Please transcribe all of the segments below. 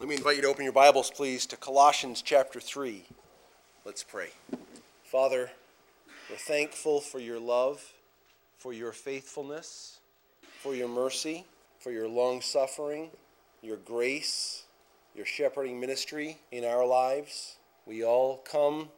Let me invite you to open your Bibles, please, to Colossians chapter 3. Let's pray. Father, we're thankful for your love, for your faithfulness, for your mercy, for your long suffering, your grace, your shepherding ministry in our lives. We all come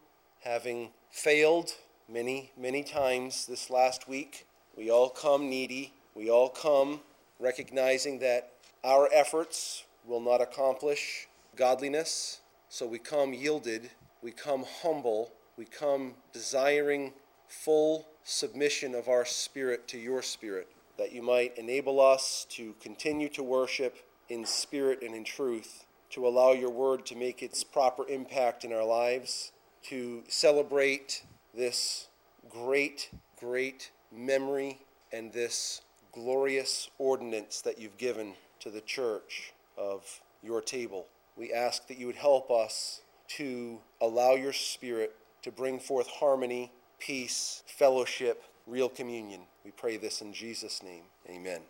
having failed many, many times this last week. We all come needy. We all come recognizing that our efforts will not accomplish godliness. So we come yielded, we come humble, we come desiring full submission of our spirit to your spirit, that you might enable us to continue to worship in spirit and in truth, to allow your word to make its proper impact in our lives, to celebrate this great, great memory and this glorious ordinance that you've given to the church of your table. We ask that you would help us to allow your Spirit to bring forth harmony, peace, fellowship, real communion. We pray this in Jesus' name. Amen.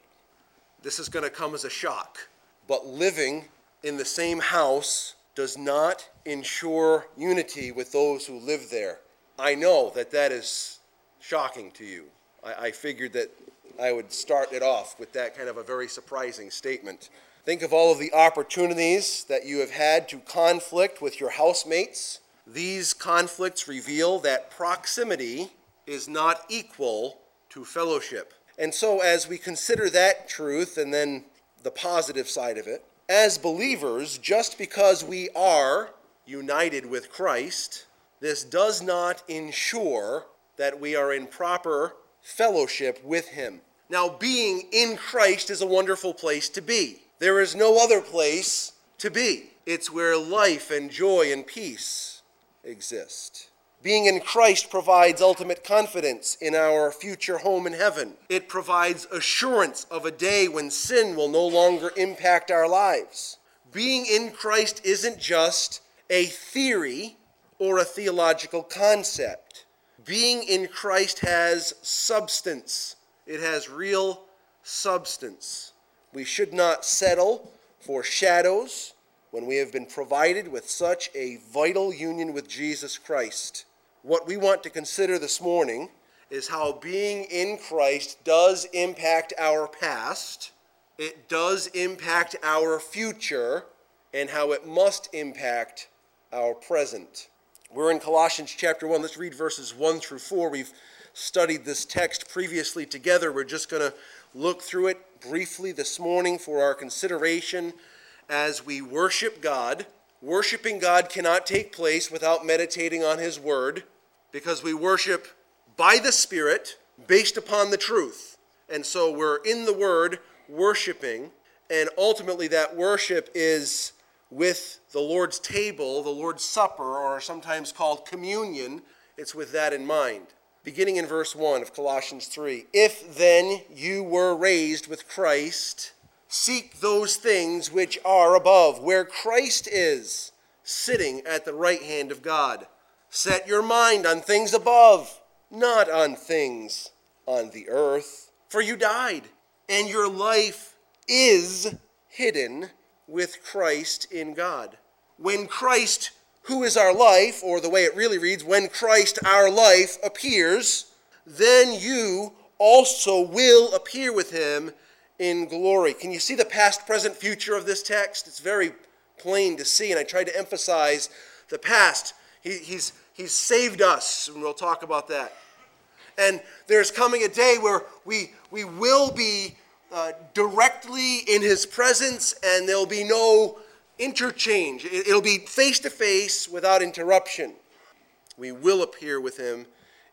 This is going to come as a shock, but living in the same house does not ensure unity with those who live there. I know that that is shocking to you. I, I figured that I would start it off with that kind of a very surprising statement. Think of all of the opportunities that you have had to conflict with your housemates. These conflicts reveal that proximity is not equal to fellowship. And so, as we consider that truth and then the positive side of it, as believers, just because we are united with Christ, this does not ensure that we are in proper fellowship with Him. Now, being in Christ is a wonderful place to be. There is no other place to be. It's where life and joy and peace exist. Being in Christ provides ultimate confidence in our future home in heaven. It provides assurance of a day when sin will no longer impact our lives. Being in Christ isn't just a theory or a theological concept. Being in Christ has substance, it has real substance. We should not settle for shadows when we have been provided with such a vital union with Jesus Christ. What we want to consider this morning is how being in Christ does impact our past, it does impact our future, and how it must impact our present. We're in Colossians chapter 1. Let's read verses 1 through 4. We've studied this text previously together. We're just going to look through it briefly this morning for our consideration as we worship God. Worshiping God cannot take place without meditating on His Word because we worship by the Spirit based upon the truth. And so we're in the Word worshiping, and ultimately that worship is with the Lord's table, the Lord's Supper, or sometimes called communion. It's with that in mind beginning in verse 1 of Colossians 3. If then you were raised with Christ, seek those things which are above, where Christ is, sitting at the right hand of God. Set your mind on things above, not on things on the earth. For you died, and your life is hidden with Christ in God. When Christ who is our life, or the way it really reads, when Christ our life appears, then you also will appear with him in glory. Can you see the past, present, future of this text? It's very plain to see, and I tried to emphasize the past. He, he's, he's saved us, and we'll talk about that. And there's coming a day where we, we will be uh, directly in his presence, and there'll be no interchange. It'll be face to face without interruption. We will appear with him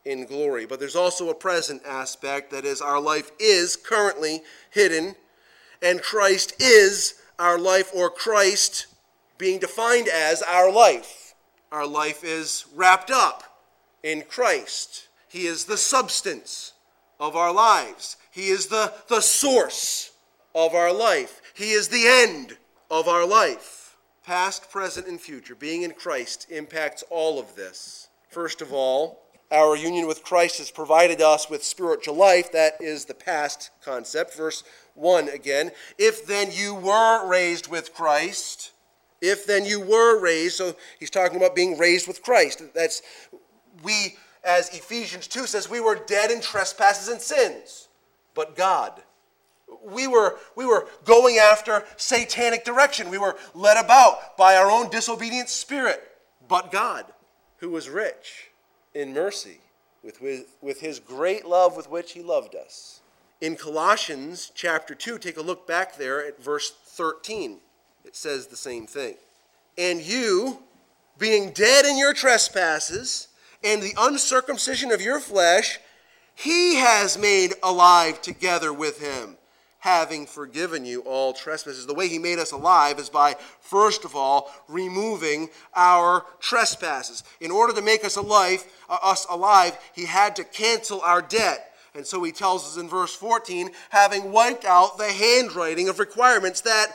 in glory. But there's also a present aspect that is, our life is currently hidden, and Christ is our life, or Christ being defined as our life. Our life is wrapped up in Christ. He is the substance of our lives, He is the, the source of our life, He is the end of our life. Past, present, and future, being in Christ impacts all of this. First of all, our union with Christ has provided us with spiritual life. That is the past concept. Verse 1 again. If then you were raised with Christ, If then you were raised, so he's talking about being raised with Christ. That's we, as Ephesians 2 says, we were dead in trespasses and sins. But God, we were, we were going after satanic direction. We were led about by our own disobedient spirit. But God, who was rich in mercy, with, with, with his great love with which he loved us. In Colossians chapter 2, take a look back there at verse 13. It says the same thing. And you, being dead in your trespasses and the uncircumcision of your flesh, he has made alive together with him having forgiven you all trespasses. The way he made us alive is by, first of all, removing our trespasses. In order to make us alive, uh, us alive, he had to cancel our debt. And so he tells us in verse 14, having wiped out the handwriting of requirements that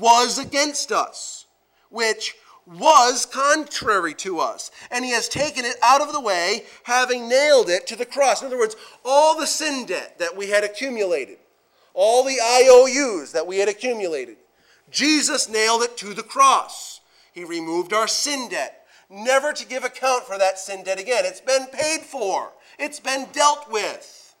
was against us, which was contrary to us. And he has taken it out of the way, having nailed it to the cross. In other words, all the sin debt that we had accumulated all the IOUs that we had accumulated. Jesus nailed it to the cross. He removed our sin debt, never to give account for that sin debt again. It's been paid for, it's been dealt with.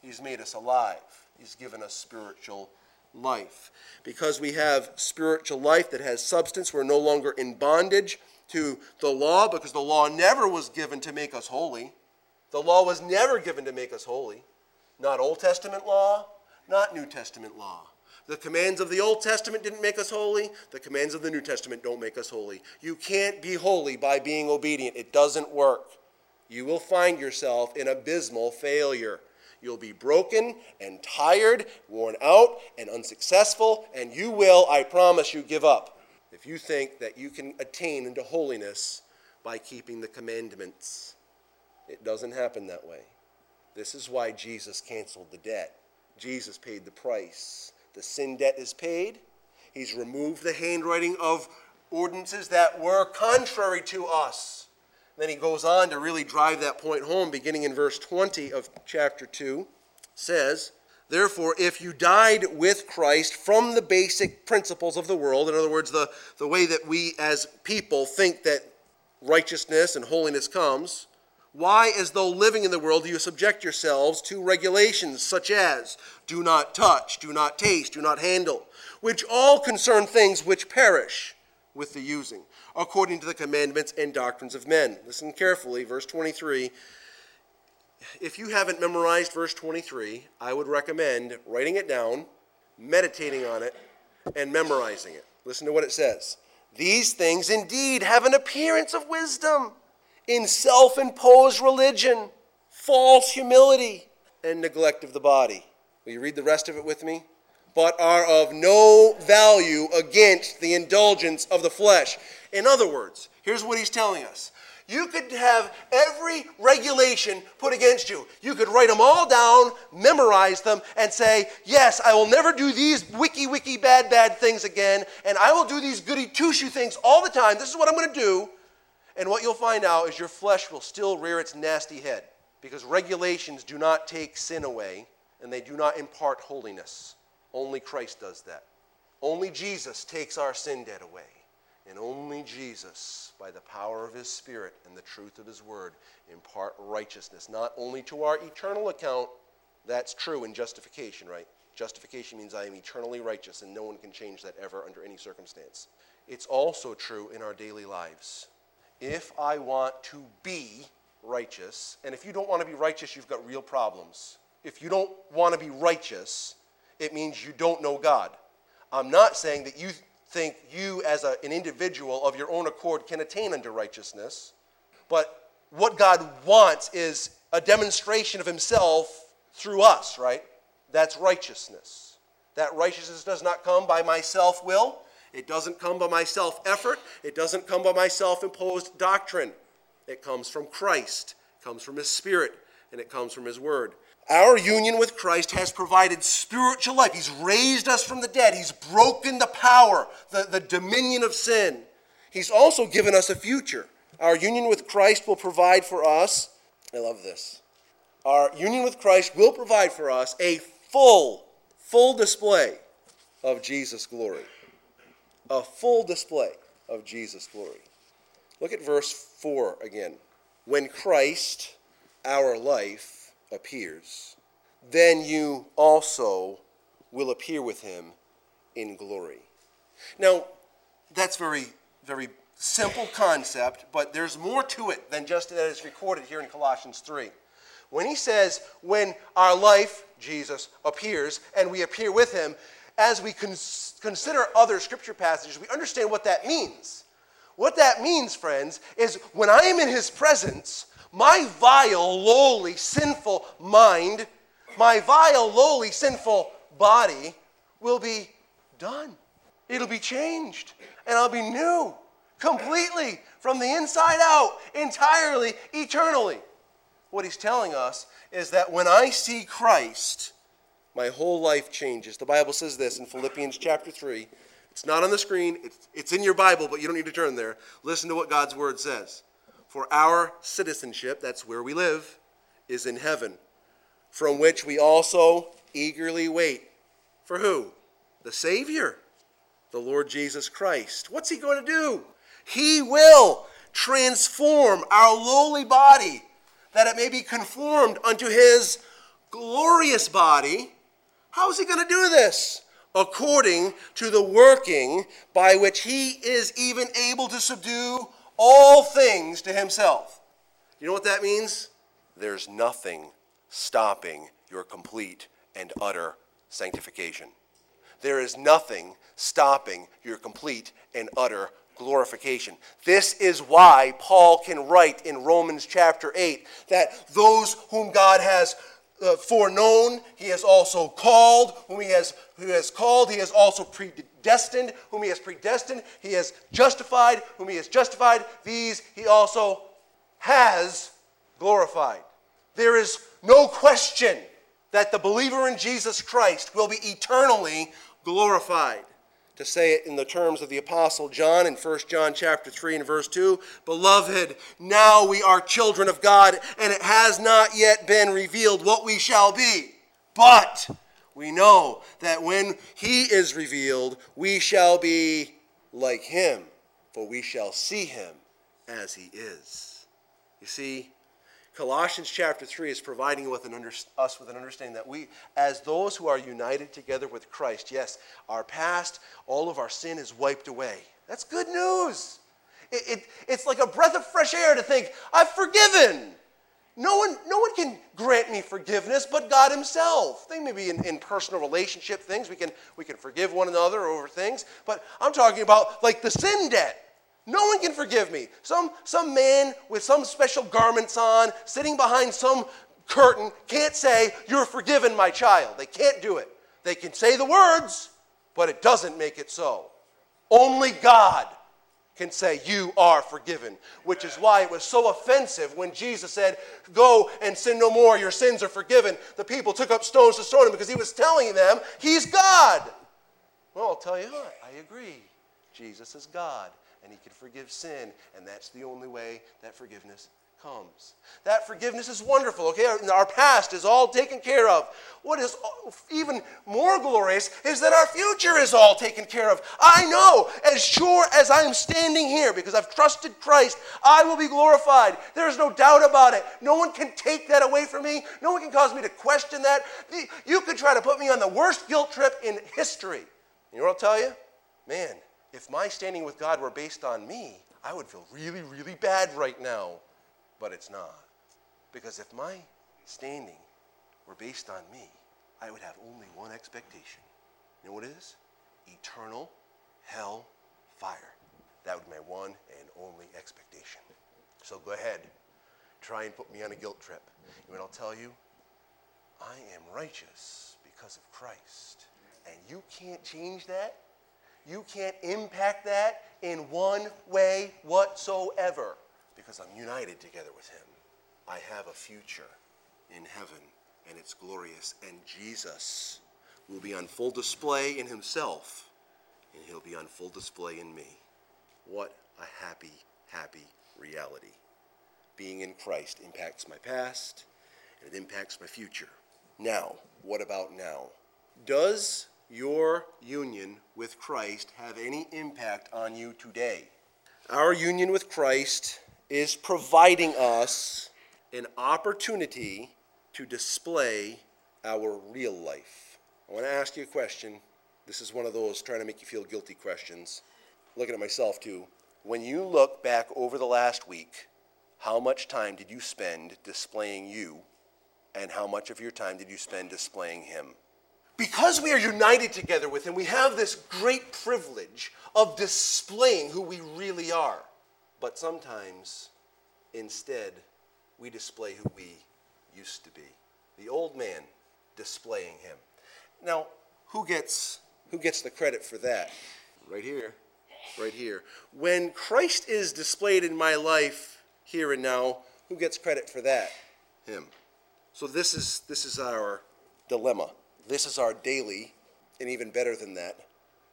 He's made us alive, He's given us spiritual life. Because we have spiritual life that has substance, we're no longer in bondage to the law because the law never was given to make us holy. The law was never given to make us holy. Not Old Testament law, not New Testament law. The commands of the Old Testament didn't make us holy. The commands of the New Testament don't make us holy. You can't be holy by being obedient, it doesn't work. You will find yourself in abysmal failure. You'll be broken and tired, worn out and unsuccessful, and you will, I promise you, give up if you think that you can attain into holiness by keeping the commandments. It doesn't happen that way. This is why Jesus canceled the debt. Jesus paid the price. The sin debt is paid. He's removed the handwriting of ordinances that were contrary to us. Then he goes on to really drive that point home, beginning in verse 20 of chapter 2. Says, Therefore, if you died with Christ from the basic principles of the world, in other words, the, the way that we as people think that righteousness and holiness comes, why, as though living in the world, do you subject yourselves to regulations such as do not touch, do not taste, do not handle, which all concern things which perish with the using, according to the commandments and doctrines of men? Listen carefully, verse 23. If you haven't memorized verse 23, I would recommend writing it down, meditating on it, and memorizing it. Listen to what it says. These things indeed have an appearance of wisdom in self imposed religion, false humility, and neglect of the body. Will you read the rest of it with me? But are of no value against the indulgence of the flesh. In other words, here's what he's telling us. You could have every regulation put against you. You could write them all down, memorize them, and say, Yes, I will never do these wiki wiki bad, bad things again, and I will do these goody two shoe things all the time. This is what I'm going to do. And what you'll find out is your flesh will still rear its nasty head because regulations do not take sin away and they do not impart holiness. Only Christ does that. Only Jesus takes our sin debt away. And only Jesus, by the power of his Spirit and the truth of his word, impart righteousness, not only to our eternal account, that's true in justification, right? Justification means I am eternally righteous, and no one can change that ever under any circumstance. It's also true in our daily lives if I want to be righteous, and if you don't want to be righteous, you've got real problems. If you don't want to be righteous, it means you don't know God. I'm not saying that you think you, as a, an individual of your own accord, can attain unto righteousness, but what God wants is a demonstration of Himself through us, right? That's righteousness. That righteousness does not come by my self will, it doesn't come by my self effort, it doesn't come by my self imposed doctrine. It comes from Christ, it comes from His Spirit, and it comes from His Word. Our union with Christ has provided spiritual life. He's raised us from the dead. He's broken the power, the, the dominion of sin. He's also given us a future. Our union with Christ will provide for us, I love this. Our union with Christ will provide for us a full, full display of Jesus' glory a full display. of Jesus' glory. Look at verse 4 again. When Christ, our life, appears, then you also will appear with him in glory. Now, that's very, very simple concept, but there's more to it than just that is recorded here in Colossians 3. When he says, when our life, Jesus, appears and we appear with him, as we cons- consider other scripture passages, we understand what that means. What that means, friends, is when I am in his presence, my vile, lowly, sinful mind, my vile, lowly, sinful body will be done. It'll be changed, and I'll be new, completely, from the inside out, entirely, eternally. What he's telling us is that when I see Christ, my whole life changes. The Bible says this in Philippians chapter 3. It's not on the screen, it's, it's in your Bible, but you don't need to turn there. Listen to what God's word says. For our citizenship, that's where we live, is in heaven, from which we also eagerly wait. For who? The Savior, the Lord Jesus Christ. What's He going to do? He will transform our lowly body that it may be conformed unto His glorious body. How is He going to do this? According to the working by which He is even able to subdue all things to Himself. You know what that means? There's nothing stopping your complete and utter sanctification. There is nothing stopping your complete and utter glorification. This is why Paul can write in Romans chapter 8 that those whom God has uh, foreknown, he has also called. Whom he has, who has called, he has also predestined. Whom he has predestined, he has justified. Whom he has justified, these he also has glorified. There is no question that the believer in Jesus Christ will be eternally glorified. To say it in the terms of the apostle John in 1 John chapter 3 and verse 2, beloved, now we are children of God, and it has not yet been revealed what we shall be. But we know that when he is revealed, we shall be like him, for we shall see him as he is. You see, Colossians chapter 3 is providing with under, us with an understanding that we, as those who are united together with Christ, yes, our past, all of our sin is wiped away. That's good news. It, it, it's like a breath of fresh air to think, I've forgiven. No one, no one can grant me forgiveness but God Himself. They may be in, in personal relationship things. We can, we can forgive one another over things. But I'm talking about like the sin debt. No one can forgive me. Some, some man with some special garments on, sitting behind some curtain, can't say, You're forgiven, my child. They can't do it. They can say the words, but it doesn't make it so. Only God can say, You are forgiven, which is why it was so offensive when Jesus said, Go and sin no more, your sins are forgiven. The people took up stones to stone him because he was telling them, He's God. Well, I'll tell you what, I agree. Jesus is God and He can forgive sin, and that's the only way that forgiveness comes. That forgiveness is wonderful, okay? Our past is all taken care of. What is even more glorious is that our future is all taken care of. I know, as sure as I am standing here, because I've trusted Christ, I will be glorified. There is no doubt about it. No one can take that away from me. No one can cause me to question that. You could try to put me on the worst guilt trip in history. You know what I'll tell you? Man, if my standing with God were based on me, I would feel really, really bad right now. But it's not. Because if my standing were based on me, I would have only one expectation. You know what it is? Eternal hell fire. That would be my one and only expectation. So go ahead. Try and put me on a guilt trip. And I'll tell you, I am righteous because of Christ. And you can't change that you can't impact that in one way whatsoever because I'm united together with Him. I have a future in heaven, and it's glorious. And Jesus will be on full display in Himself, and He'll be on full display in me. What a happy, happy reality. Being in Christ impacts my past, and it impacts my future. Now, what about now? Does your union with Christ have any impact on you today? Our union with Christ is providing us an opportunity to display our real life. I want to ask you a question. This is one of those trying to make you feel guilty questions. Looking at myself too. When you look back over the last week, how much time did you spend displaying you, and how much of your time did you spend displaying Him? Because we are united together with Him, we have this great privilege of displaying who we really are. But sometimes, instead, we display who we used to be. The old man displaying Him. Now, who gets, who gets the credit for that? Right here. Right here. When Christ is displayed in my life here and now, who gets credit for that? Him. So this is this is our dilemma. This is our daily, and even better than that,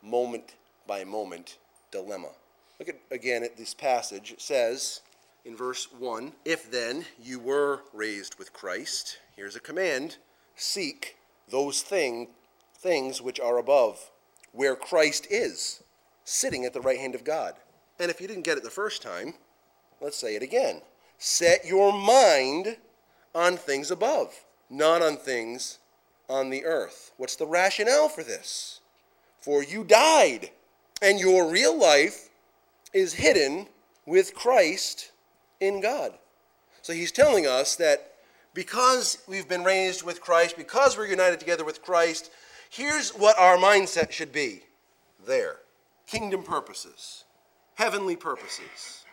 moment by moment dilemma. Look at again at this passage. It says in verse 1 If then you were raised with Christ, here's a command seek those thing, things which are above, where Christ is, sitting at the right hand of God. And if you didn't get it the first time, let's say it again. Set your mind on things above, not on things on the earth. What's the rationale for this? For you died, and your real life is hidden with Christ in God. So he's telling us that because we've been raised with Christ, because we're united together with Christ, here's what our mindset should be there kingdom purposes, heavenly purposes,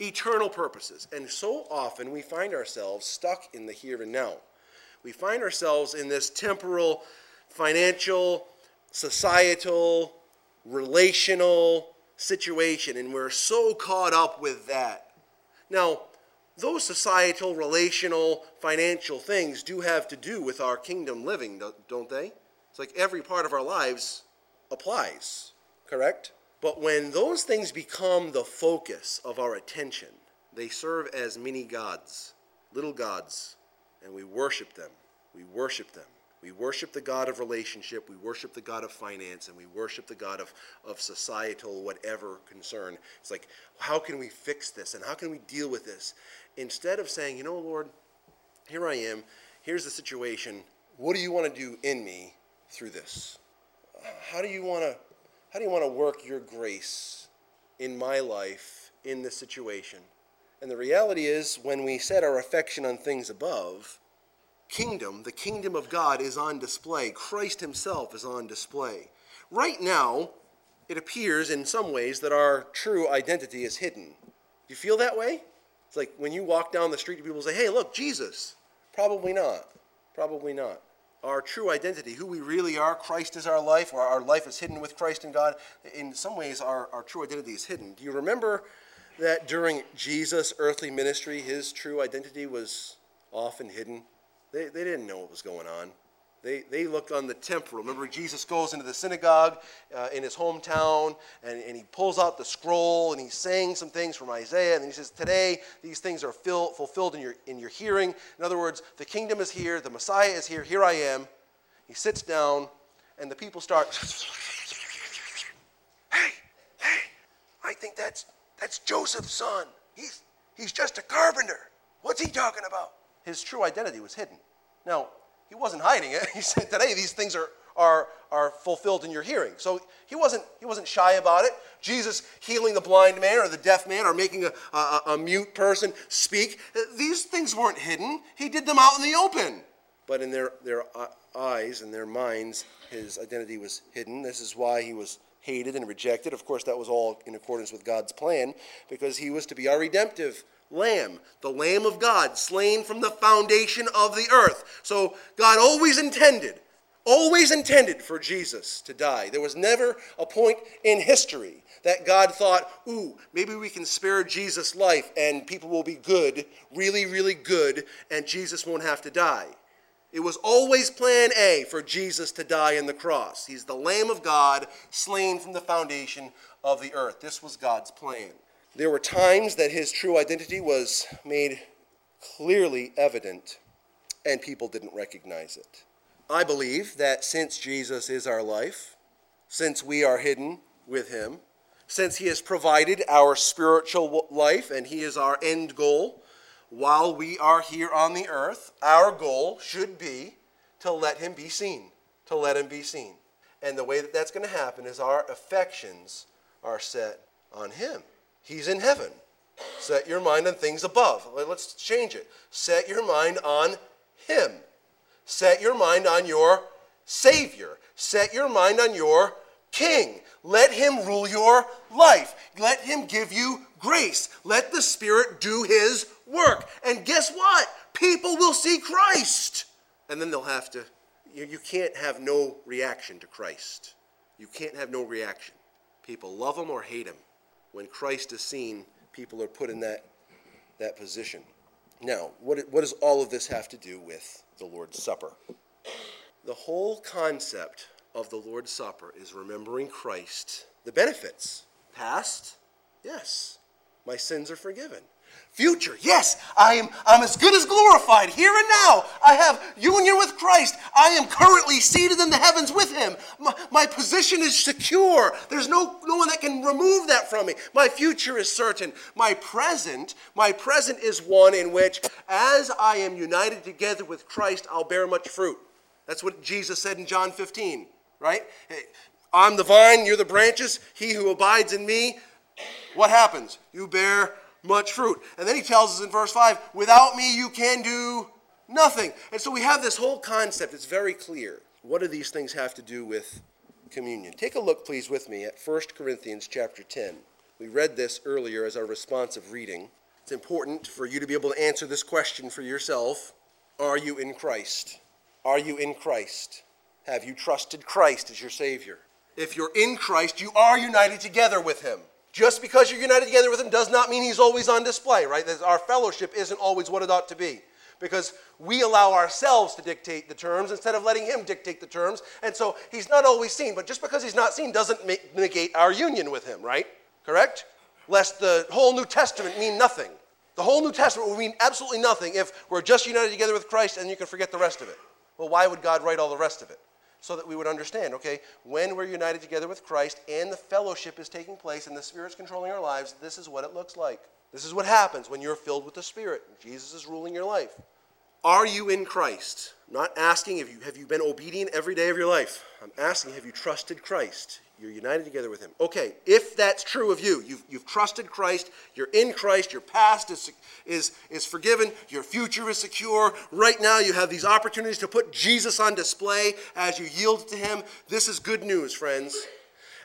eternal purposes. And so often we find ourselves stuck in the here and now we find ourselves in this temporal, financial, societal, relational situation, and we're so caught up with that. Now, those societal, relational, financial things do have to do with our kingdom living, don't they? It's like every part of our lives applies, correct? But when those things become the focus of our attention, they serve as mini gods, little gods and we worship them. We worship them. We worship the God of relationship, we worship the God of finance, and we worship the God of, of societal whatever concern. It's like, how can we fix this and how can we deal with this? Instead of saying, you know, Lord, here I am, here's the situation. What do you want to do in me through this? How do you want to how do you want to work your grace in my life in this situation? And the reality is, when we set our affection on things above, kingdom, the kingdom of God is on display. Christ himself is on display. Right now, it appears in some ways that our true identity is hidden. Do you feel that way? It's like when you walk down the street, people say, hey, look, Jesus. Probably not. Probably not. Our true identity, who we really are, Christ is our life, or our life is hidden with Christ in God. In some ways, our, our true identity is hidden. Do you remember that during Jesus' earthly ministry, his true identity was often hidden? They, they didn't know what was going on. They, they looked on the temporal. Remember, Jesus goes into the synagogue uh, in his hometown and, and he pulls out the scroll and he's saying some things from Isaiah. And he says, Today, these things are fill, fulfilled in your, in your hearing. In other words, the kingdom is here, the Messiah is here, here I am. He sits down and the people start, Hey, hey, I think that's that's Joseph's son. He's, he's just a carpenter. What's he talking about? His true identity was hidden. Now, he wasn't hiding it. He said, Today, these things are, are, are fulfilled in your hearing. So he wasn't, he wasn't shy about it. Jesus healing the blind man or the deaf man or making a, a, a mute person speak, these things weren't hidden. He did them out in the open. But in their, their uh, eyes and their minds, his identity was hidden. This is why he was hated and rejected. Of course, that was all in accordance with God's plan because he was to be our redemptive lamb, the lamb of God, slain from the foundation of the earth. So God always intended, always intended for Jesus to die. There was never a point in history that God thought, ooh, maybe we can spare Jesus' life and people will be good, really, really good, and Jesus won't have to die. It was always plan A for Jesus to die on the cross. He's the Lamb of God, slain from the foundation of the earth. This was God's plan. There were times that his true identity was made clearly evident, and people didn't recognize it. I believe that since Jesus is our life, since we are hidden with him, since he has provided our spiritual life and he is our end goal, while we are here on the earth, our goal should be to let him be seen. To let him be seen. And the way that that's going to happen is our affections are set on him. He's in heaven. Set your mind on things above. Let's change it. Set your mind on him. Set your mind on your Savior. Set your mind on your King. Let him rule your life. Let him give you grace. Let the Spirit do his work. And guess what? People will see Christ. And then they'll have to, you, you can't have no reaction to Christ. You can't have no reaction. People love him or hate him. When Christ is seen, people are put in that, that position. Now, what, what does all of this have to do with the Lord's Supper? The whole concept of the Lord's Supper is remembering Christ, the benefits. Past, yes, my sins are forgiven. Future, yes, I am I'm as good as glorified here and now. I have union with Christ. I am currently seated in the heavens with him. My, my, position is secure. There's no, no one that can remove that from me. My future is certain. My present, my present is one in which as I am united together with Christ, I'll bear much fruit. That's what Jesus said in John 15, right? I'm the vine, you're the branches. He who abides in me, what happens? You bear much fruit. And then he tells us in verse 5 without me, you can do nothing. And so we have this whole concept. It's very clear. What do these things have to do with communion? Take a look, please, with me at 1 Corinthians chapter 10. We read this earlier as our responsive reading. It's important for you to be able to answer this question for yourself Are you in Christ? Are you in Christ? Have you trusted Christ as your Savior? If you're in Christ, you are united together with Him. Just because you're united together with him does not mean he's always on display, right? That Our fellowship isn't always what it ought to be because we allow ourselves to dictate the terms instead of letting him dictate the terms. And so he's not always seen, but just because he's not seen doesn't negate our union with him, right? Correct? Lest the whole New Testament mean nothing. The whole New Testament would mean absolutely nothing if we're just united together with Christ and you can forget the rest of it. Well, why would God write all the rest of it? So that we would understand, okay, when we're united together with Christ and the fellowship is taking place and the Spirit's controlling our lives, this is what it looks like. This is what happens when you're filled with the Spirit. Jesus is ruling your life. Are you in Christ? I'm not asking if you have you been obedient every day of your life. I'm asking have you trusted Christ? You're united together with him. Okay, if that's true of you, you've, you've trusted Christ, you're in Christ, your past is, is, is forgiven, your future is secure. Right now, you have these opportunities to put Jesus on display as you yield to him. This is good news, friends.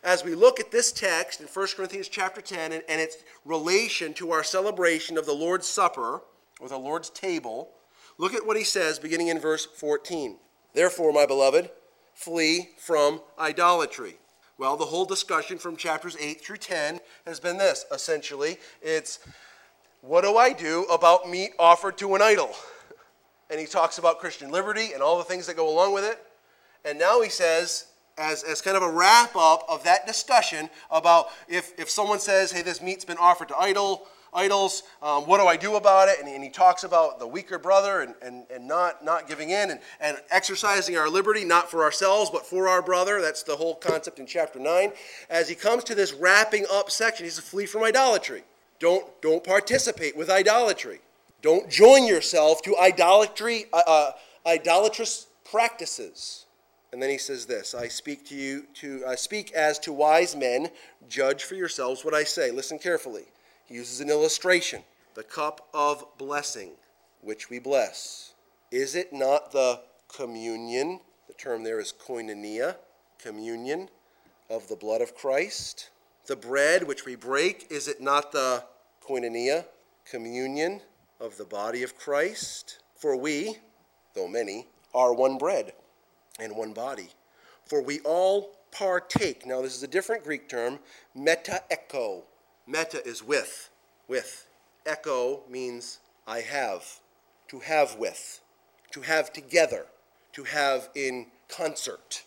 As we look at this text in 1 Corinthians chapter 10 and, and its relation to our celebration of the Lord's Supper or the Lord's table, look at what he says beginning in verse 14. Therefore, my beloved, flee from idolatry. Well, the whole discussion from chapters 8 through 10 has been this essentially. It's what do I do about meat offered to an idol? And he talks about Christian liberty and all the things that go along with it. And now he says, as, as kind of a wrap up of that discussion about if, if someone says, hey, this meat's been offered to idol, idols. Um, what do I do about it? And, and, he talks about the weaker brother and, and, and not, not giving in and, and exercising our liberty, not for ourselves, but for our brother. That's the whole concept in chapter 9. As he comes to this wrapping up section, he says, flee from idolatry. Don't, don't participate with idolatry. Don't join yourself to idolatry, uh, uh, idolatrous practices. And then he says this I speak to you to I speak as to wise men, judge for yourselves what I say. Listen carefully. He uses an illustration the cup of blessing, which we bless. Is it not the communion? The term there is koinonia, communion of the blood of Christ. The bread which we break, is it not the koinonia, communion of the body of Christ? For we, though many, are one bread and one body. For we all partake. Now, this is a different Greek term, meta echo Meta is with, with. Echo means I have, to have with, to have together, to have in concert,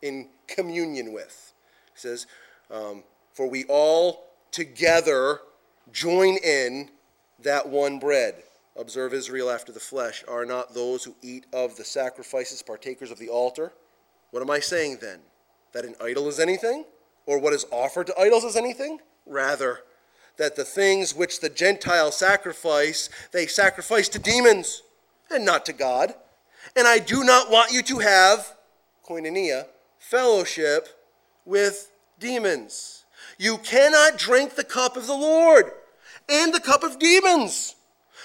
in communion with. He says, um, For we all together join in that one bread observe Israel after the flesh, are not those who eat of the sacrifices partakers of the altar? What am I saying then? That an idol is anything? Or what is offered to idols is anything? Rather, that the things which the Gentiles sacrifice, they sacrifice to demons and not to God. And I do not want you to have, koinonia, fellowship with demons. You cannot drink the cup of the Lord and the cup of demons.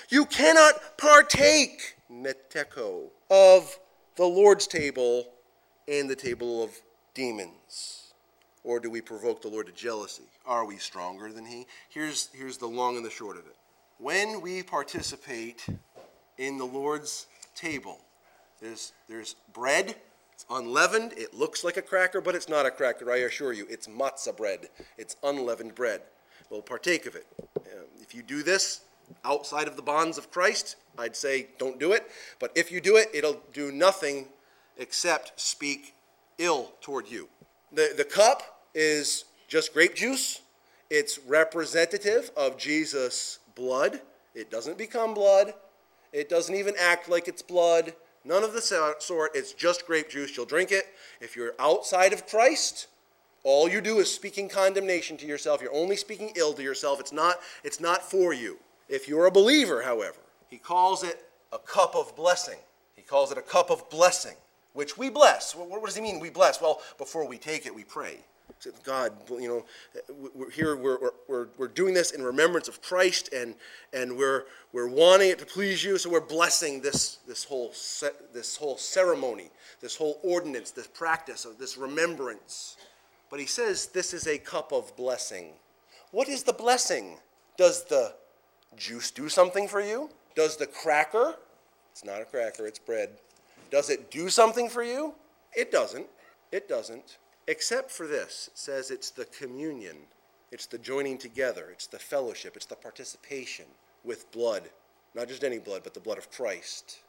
You cannot partake, metecho, of the Lord's table and the table of demons. Or do we provoke the Lord to jealousy? Are we stronger than He? Here's, here's the long and the short of it. When we participate in the Lord's table, there's, there's bread, it's unleavened, it looks like a cracker, but it's not a cracker, I assure you. It's matzah bread, it's unleavened bread. We'll partake of it. Um, if you do this outside of the bonds of Christ, I'd say don't do it. But if you do it, it'll do nothing except speak ill toward you. The, the cup is just grape juice. It's representative of Jesus' blood. It doesn't become blood. It doesn't even act like it's blood. None of the sort. It's just grape juice. You'll drink it. If you're outside of Christ, all you do is speaking condemnation to yourself. You're only speaking ill to yourself. It's not, it's not for you. If you're a believer, however, he calls it a cup of blessing. He calls it a cup of blessing, which we bless. What, does he mean we bless? Well, before we take it, we pray. God, you know, we're here, we're, we're, we're doing this in remembrance of Christ, and, and we're, we're wanting it to please you, so we're blessing this, this, whole, this whole ceremony, this whole ordinance, this practice of this remembrance. But he says this is a cup of blessing. What is the blessing? Does the juice do something for you? Does the cracker, it's not a cracker, it's bread, does it do something for you? It doesn't. It doesn't. Except for this. It says it's the communion, it's the joining together, it's the fellowship, it's the participation with blood. Not just any blood, but the blood of Christ.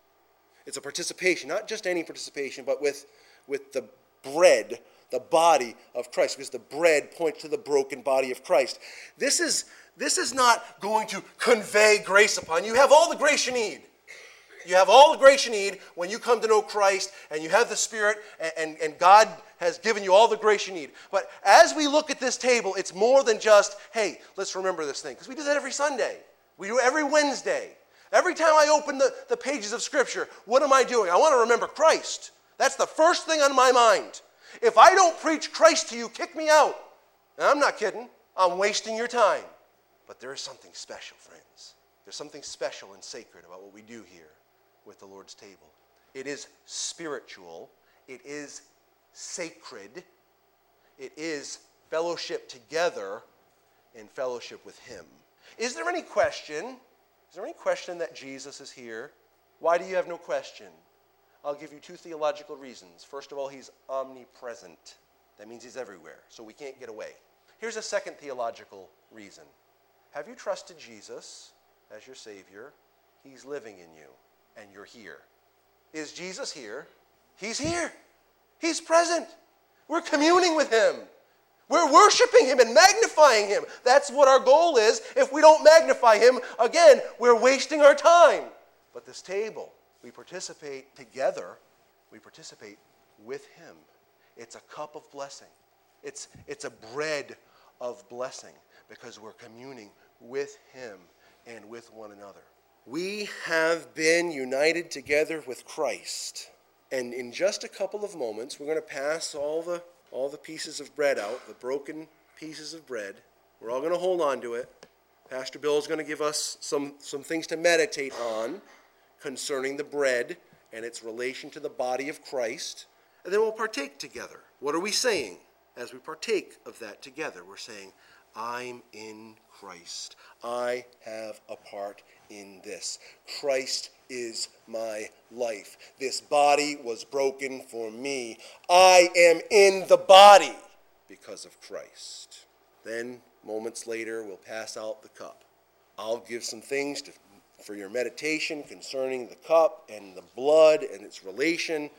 It's a participation, not just any participation, but with, with the bread, the body of Christ, because the bread points to the broken body of Christ. This is, this is not going to convey grace upon you. You have all the grace you need. You have all the grace you need when you come to know Christ and you have the Spirit, and, and, and, God has given you all the grace you need. But as we look at this table, it's more than just, hey, let's remember this thing. Because we do that every Sunday, we do it every Wednesday. Every time I open the, the pages of Scripture, what am I doing? I want to remember Christ. That's the first thing on my mind. If I don't preach Christ to you, kick me out. And I'm not kidding, I'm wasting your time. But there is something special, friends. There's something special and sacred about what we do here with the Lord's table. It is spiritual, it is sacred, it is fellowship together in fellowship with Him. Is there any question? Is there any question that Jesus is here? Why do you have no question? I'll give you two theological reasons. First of all, He's omnipresent. That means He's everywhere, so we can't get away. Here's a second theological reason. Have you trusted Jesus as your Savior? He's living in you and you're here. Is Jesus here? He's here. He's present. We're communing with Him. We're worshiping Him and magnifying Him. That's what our goal is. If we don't magnify Him, again, we're wasting our time. But this table, we participate together, we participate with Him. It's a cup of blessing, it's, it's a bread of blessing because we're communing with Him and with one another. We have been united together with Christ. And in just a couple of moments, we're going to pass all the, all the pieces of bread out, the broken pieces of bread. We're all going to hold on to it. Pastor Bill is going to give us some, some things to meditate on concerning the bread and its relation to the body of Christ. And then we'll partake together. What are we saying as we partake of that together? We're saying, I'm in Christ. I have a part in this. Christ is my life. This body was broken for me. I am in the body because of Christ. Then, moments later, we'll pass out the cup. I'll give some things to, for your meditation concerning the cup and the blood and its relation.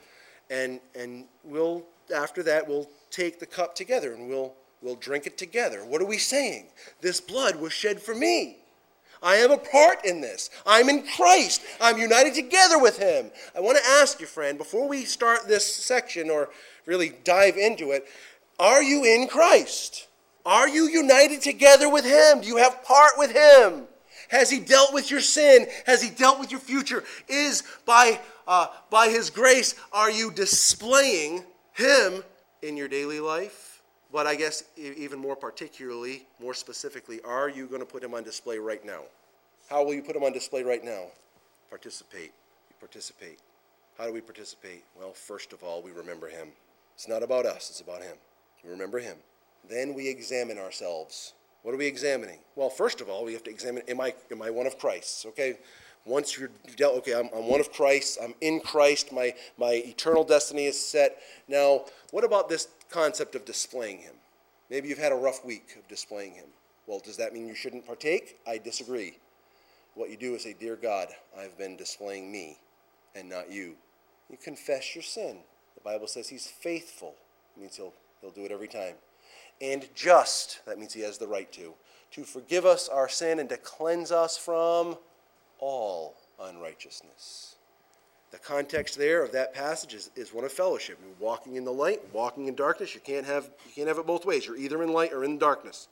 And, and we'll, after that, we'll take the cup together and we'll, we'll drink it together. What are we saying? This blood was shed for me. I have a part in this. I'm in Christ. I'm united together with Him. I want to ask you, friend, before we start this section or really dive into it, are you in Christ? Are you united together with Him? Do you have part with Him? Has He dealt with your sin? Has He dealt with your future? Is by, uh, by His grace, are you displaying Him in your daily life? But I guess even more particularly, more specifically, are you going to put Him on display right now? How will you put Him on display right now? Participate. You participate. How do we participate? Well, first of all, we remember Him. It's not about us, it's about Him. We remember Him. Then we examine ourselves. What are we examining? Well, first of all, we have to examine am I, am I one of Christ's? Okay? Once you're dealt, okay, I'm, I'm one of Christ, I'm in Christ, my, my eternal destiny is set. Now, what about this concept of displaying Him? Maybe you've had a rough week of displaying Him. Well, does that mean you shouldn't partake? I disagree. What you do is say, Dear God, I've been displaying me and not you. You confess your sin. The Bible says He's faithful. It means He'll, he'll do it every time and just, that means he has the right to, to forgive us our sin and to cleanse us from all unrighteousness. The context there of that passage is, is one of fellowship. You're walking in the light, walking in darkness. You can't have you can't have it both ways. You're either in light or in darkness.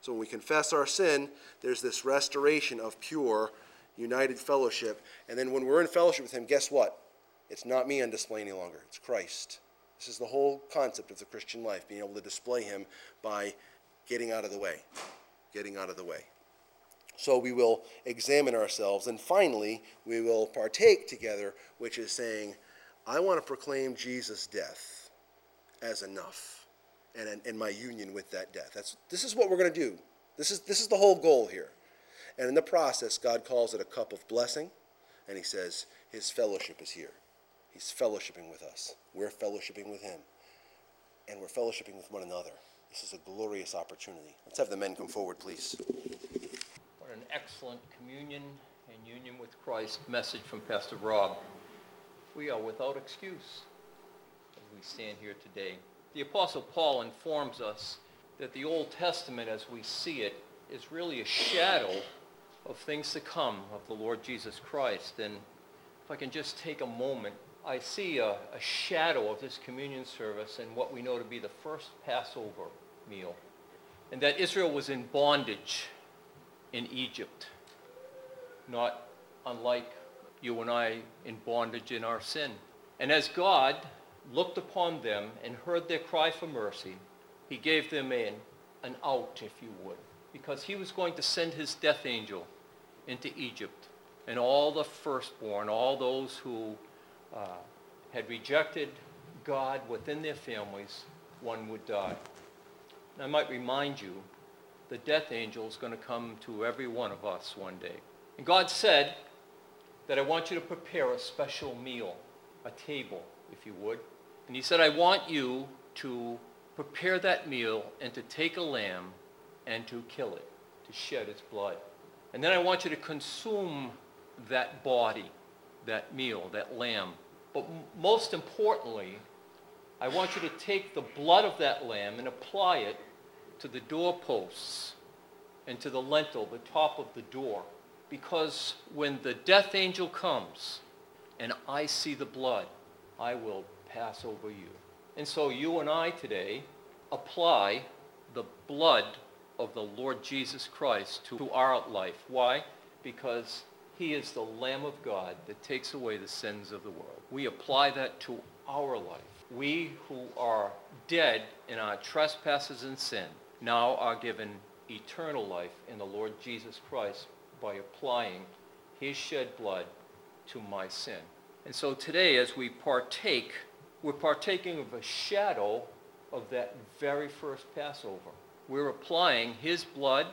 So when we confess our sin, there's this restoration of pure, united fellowship. And then when we're in fellowship with him, guess what? It's not me on display any longer. It's Christ. This is the whole concept of the Christian life, being able to display Him by getting out of the way. Getting out of the way. So we will examine ourselves, and finally, we will partake together, which is saying, I want to proclaim Jesus' death as enough and, and my union with that death. That's, this is what we're going to do. This is, this is the whole goal here. And in the process, God calls it a cup of blessing, and He says, His fellowship is here. He's fellowshipping with us. We're fellowshipping with Him. And we're fellowshipping with one another. This is a glorious opportunity. Let's have the men come forward, please. An excellent communion and union with Christ message from Pastor Rob. We are without excuse as we stand here today. The Apostle Paul informs us that the Old Testament, as we see it, is really a shadow of things to come of the Lord Jesus Christ. And if I can just take a moment I see a, a, shadow of this communion service and what we know to be the first Passover meal, and that Israel was in bondage in Egypt, not unlike you and I in bondage in our sin. And as God looked upon them and heard their cry for mercy, he gave them in an out, if you would, because he was going to send his death angel into Egypt, and all the firstborn, all those who uh, had rejected God within their families, one would die. And I might remind you, the death angel is going to come to every one of us one day. And God said that I want you to prepare a special meal, a table, if you would. And he said, I want you to prepare that meal and to take a lamb and to kill it, to shed its blood. And then I want you to consume that body, that meal, that lamb, but most importantly, I want you to take the blood of that lamb and apply it to the doorposts and to the lintel, the top of the door. Because when the death angel comes and I see the blood, I will pass over you. And so you and I today apply the blood of the Lord Jesus Christ to our life. Why? Because he is the Lamb of God that takes away the sins of the world. We apply that to our life. We who are dead in our trespasses and sin now are given eternal life in the Lord Jesus Christ by applying his shed blood to my sin. And so today, as we partake, we're partaking of a shadow of that very first Passover. We're applying his blood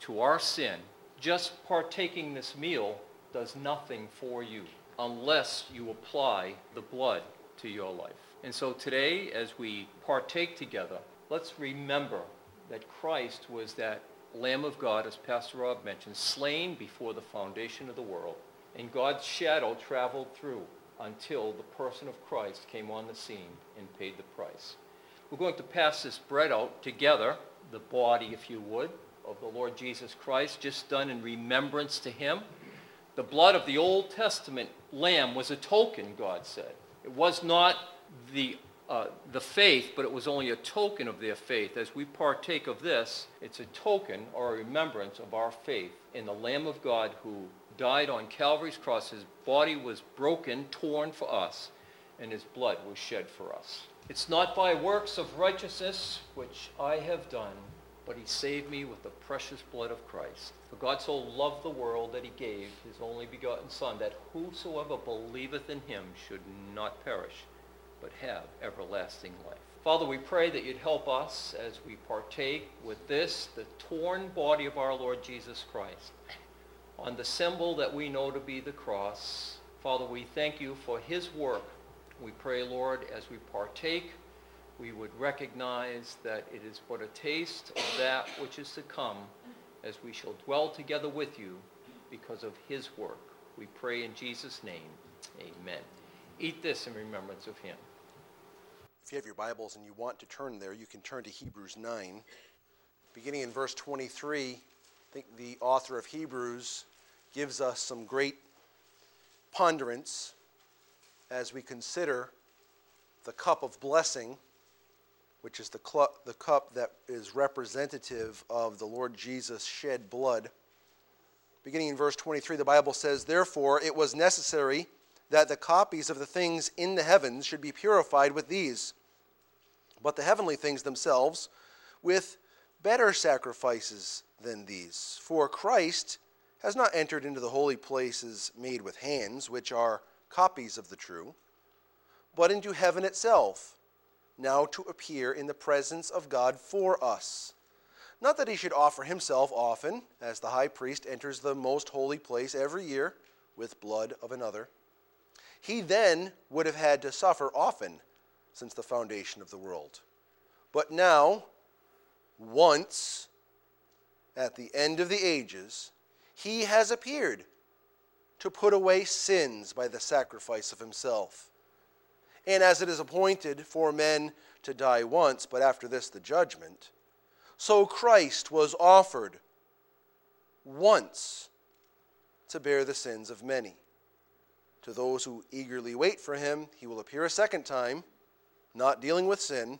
to our sin just partaking this meal does nothing for you unless you apply the blood to your life. And so today, as we partake together, let's remember that Christ was that Lamb of God, as Pastor Rob mentioned, slain before the foundation of the world. And God's shadow traveled through until the person of Christ came on the scene and paid the price. We're going to pass this bread out together, the body, if you would, of the Lord Jesus Christ, just done in remembrance to him. The blood of the Old Testament lamb was a token, God said. It was not the, uh, the faith, but it was only a token of their faith. As we partake of this, it's a token or a remembrance of our faith in the Lamb of God who died on Calvary's cross. His body was broken, torn for us, and his blood was shed for us. It's not by works of righteousness which I have done, but he saved me with the precious blood of Christ. For God so loved the world that he gave his only begotten Son, that whosoever believeth in him should not perish, but have everlasting life. Father, we pray that you'd help us as we partake with this, the torn body of our Lord Jesus Christ, on the symbol that we know to be the cross. Father, we thank you for his work. We pray, Lord, as we partake, we would recognize that it is but a taste of that which is to come as we shall dwell together with you because of his work. We pray in Jesus' name. Amen. Eat this in remembrance of him. If you have your Bibles and you want to turn there, you can turn to Hebrews 9. Beginning in verse 23, I think the author of Hebrews gives us some great ponderance as we consider the cup of blessing, which is the, cl- the cup that is representative of the Lord Jesus' shed blood. Beginning in verse 23, the Bible says, Therefore it was necessary that the copies of the things in the heavens should be purified with these, but the heavenly things themselves with better sacrifices than these. For Christ has not entered into the holy places made with hands, which are copies of the true, but into heaven itself, now to appear in the presence of God for us. Not that he should offer himself often, as the high priest enters the most holy place every year with blood of another. He then would have had to suffer often since the foundation of the world. But now, once, at the end of the ages, he has appeared to put away sins by the sacrifice of himself. And as it is appointed for men to die once, but after this the judgment, so Christ was offered once to bear the sins of many. To those who eagerly wait for him, he will appear a second time, not dealing with sin,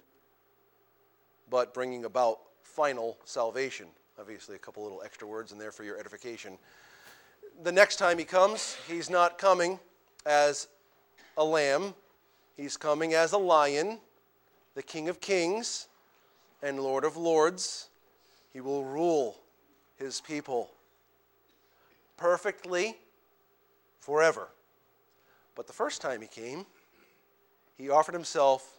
but bringing about final salvation. Obviously, a couple little extra words in there for your edification the next time he comes, he's not coming as a lamb, he's coming as a lion, the King of Kings and Lord of Lords. He will rule his people perfectly forever. But the first time he came, he offered himself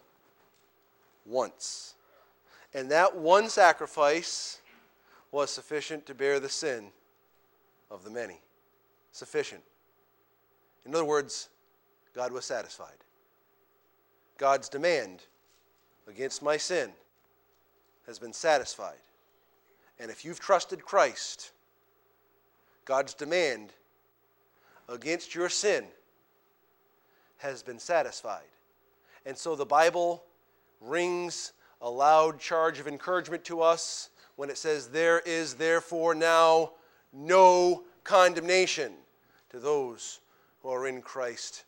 once. And that one sacrifice was sufficient to bear the sin of the many sufficient. In other words, God was satisfied. God's demand against my sin has been satisfied. And if you've trusted Christ, God's demand against your sin has been satisfied. And so the Bible rings a loud charge of encouragement to us when it says, There is therefore now no condemnation to those who are in Christ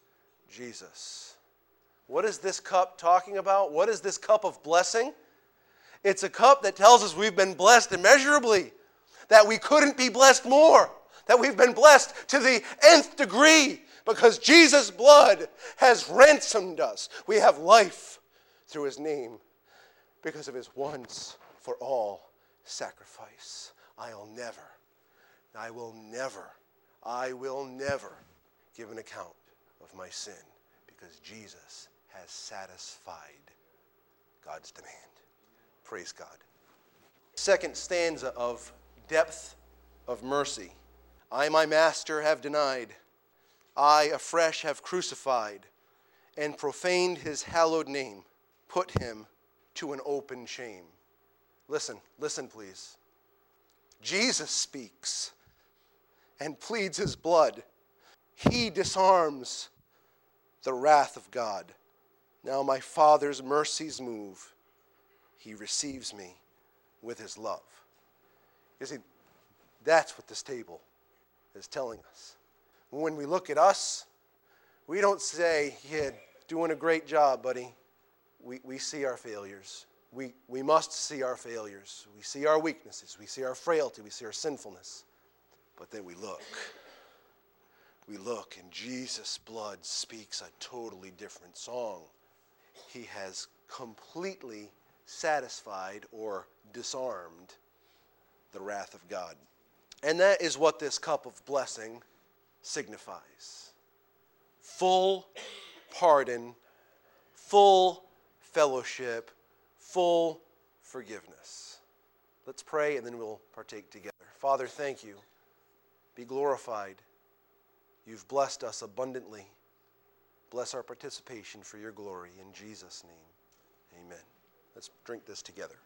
Jesus. What is this cup talking about? What is this cup of blessing? It's a cup that tells us we've been blessed immeasurably, that we couldn't be blessed more, that we've been blessed to the nth degree because Jesus' blood has ransomed us. We have life through his name because of his once for all sacrifice. I'll never, I will never I will never give an account of my sin because Jesus has satisfied God's demand. Praise God. Second stanza of depth of mercy. I, my master, have denied. I, afresh, have crucified and profaned his hallowed name, put him to an open shame. Listen, listen, please. Jesus speaks and pleads his blood, he disarms the wrath of God. Now my Father's mercies move. He receives me with his love. You see, that's what this table is telling us. When we look at us, we don't say, Yeah, doing a great job, buddy. We, we see our failures. We, we must see our failures. We see our weaknesses. We see our frailty. We see our sinfulness. But then we look. We look, and Jesus' blood speaks a totally different song. He has completely satisfied or disarmed the wrath of God. And that is what this cup of blessing signifies full pardon, full fellowship, full forgiveness. Let's pray and then we'll partake together. Father, thank you. Be glorified. You've blessed us abundantly. Bless our participation for your glory. In Jesus' name, amen. Let's drink this together.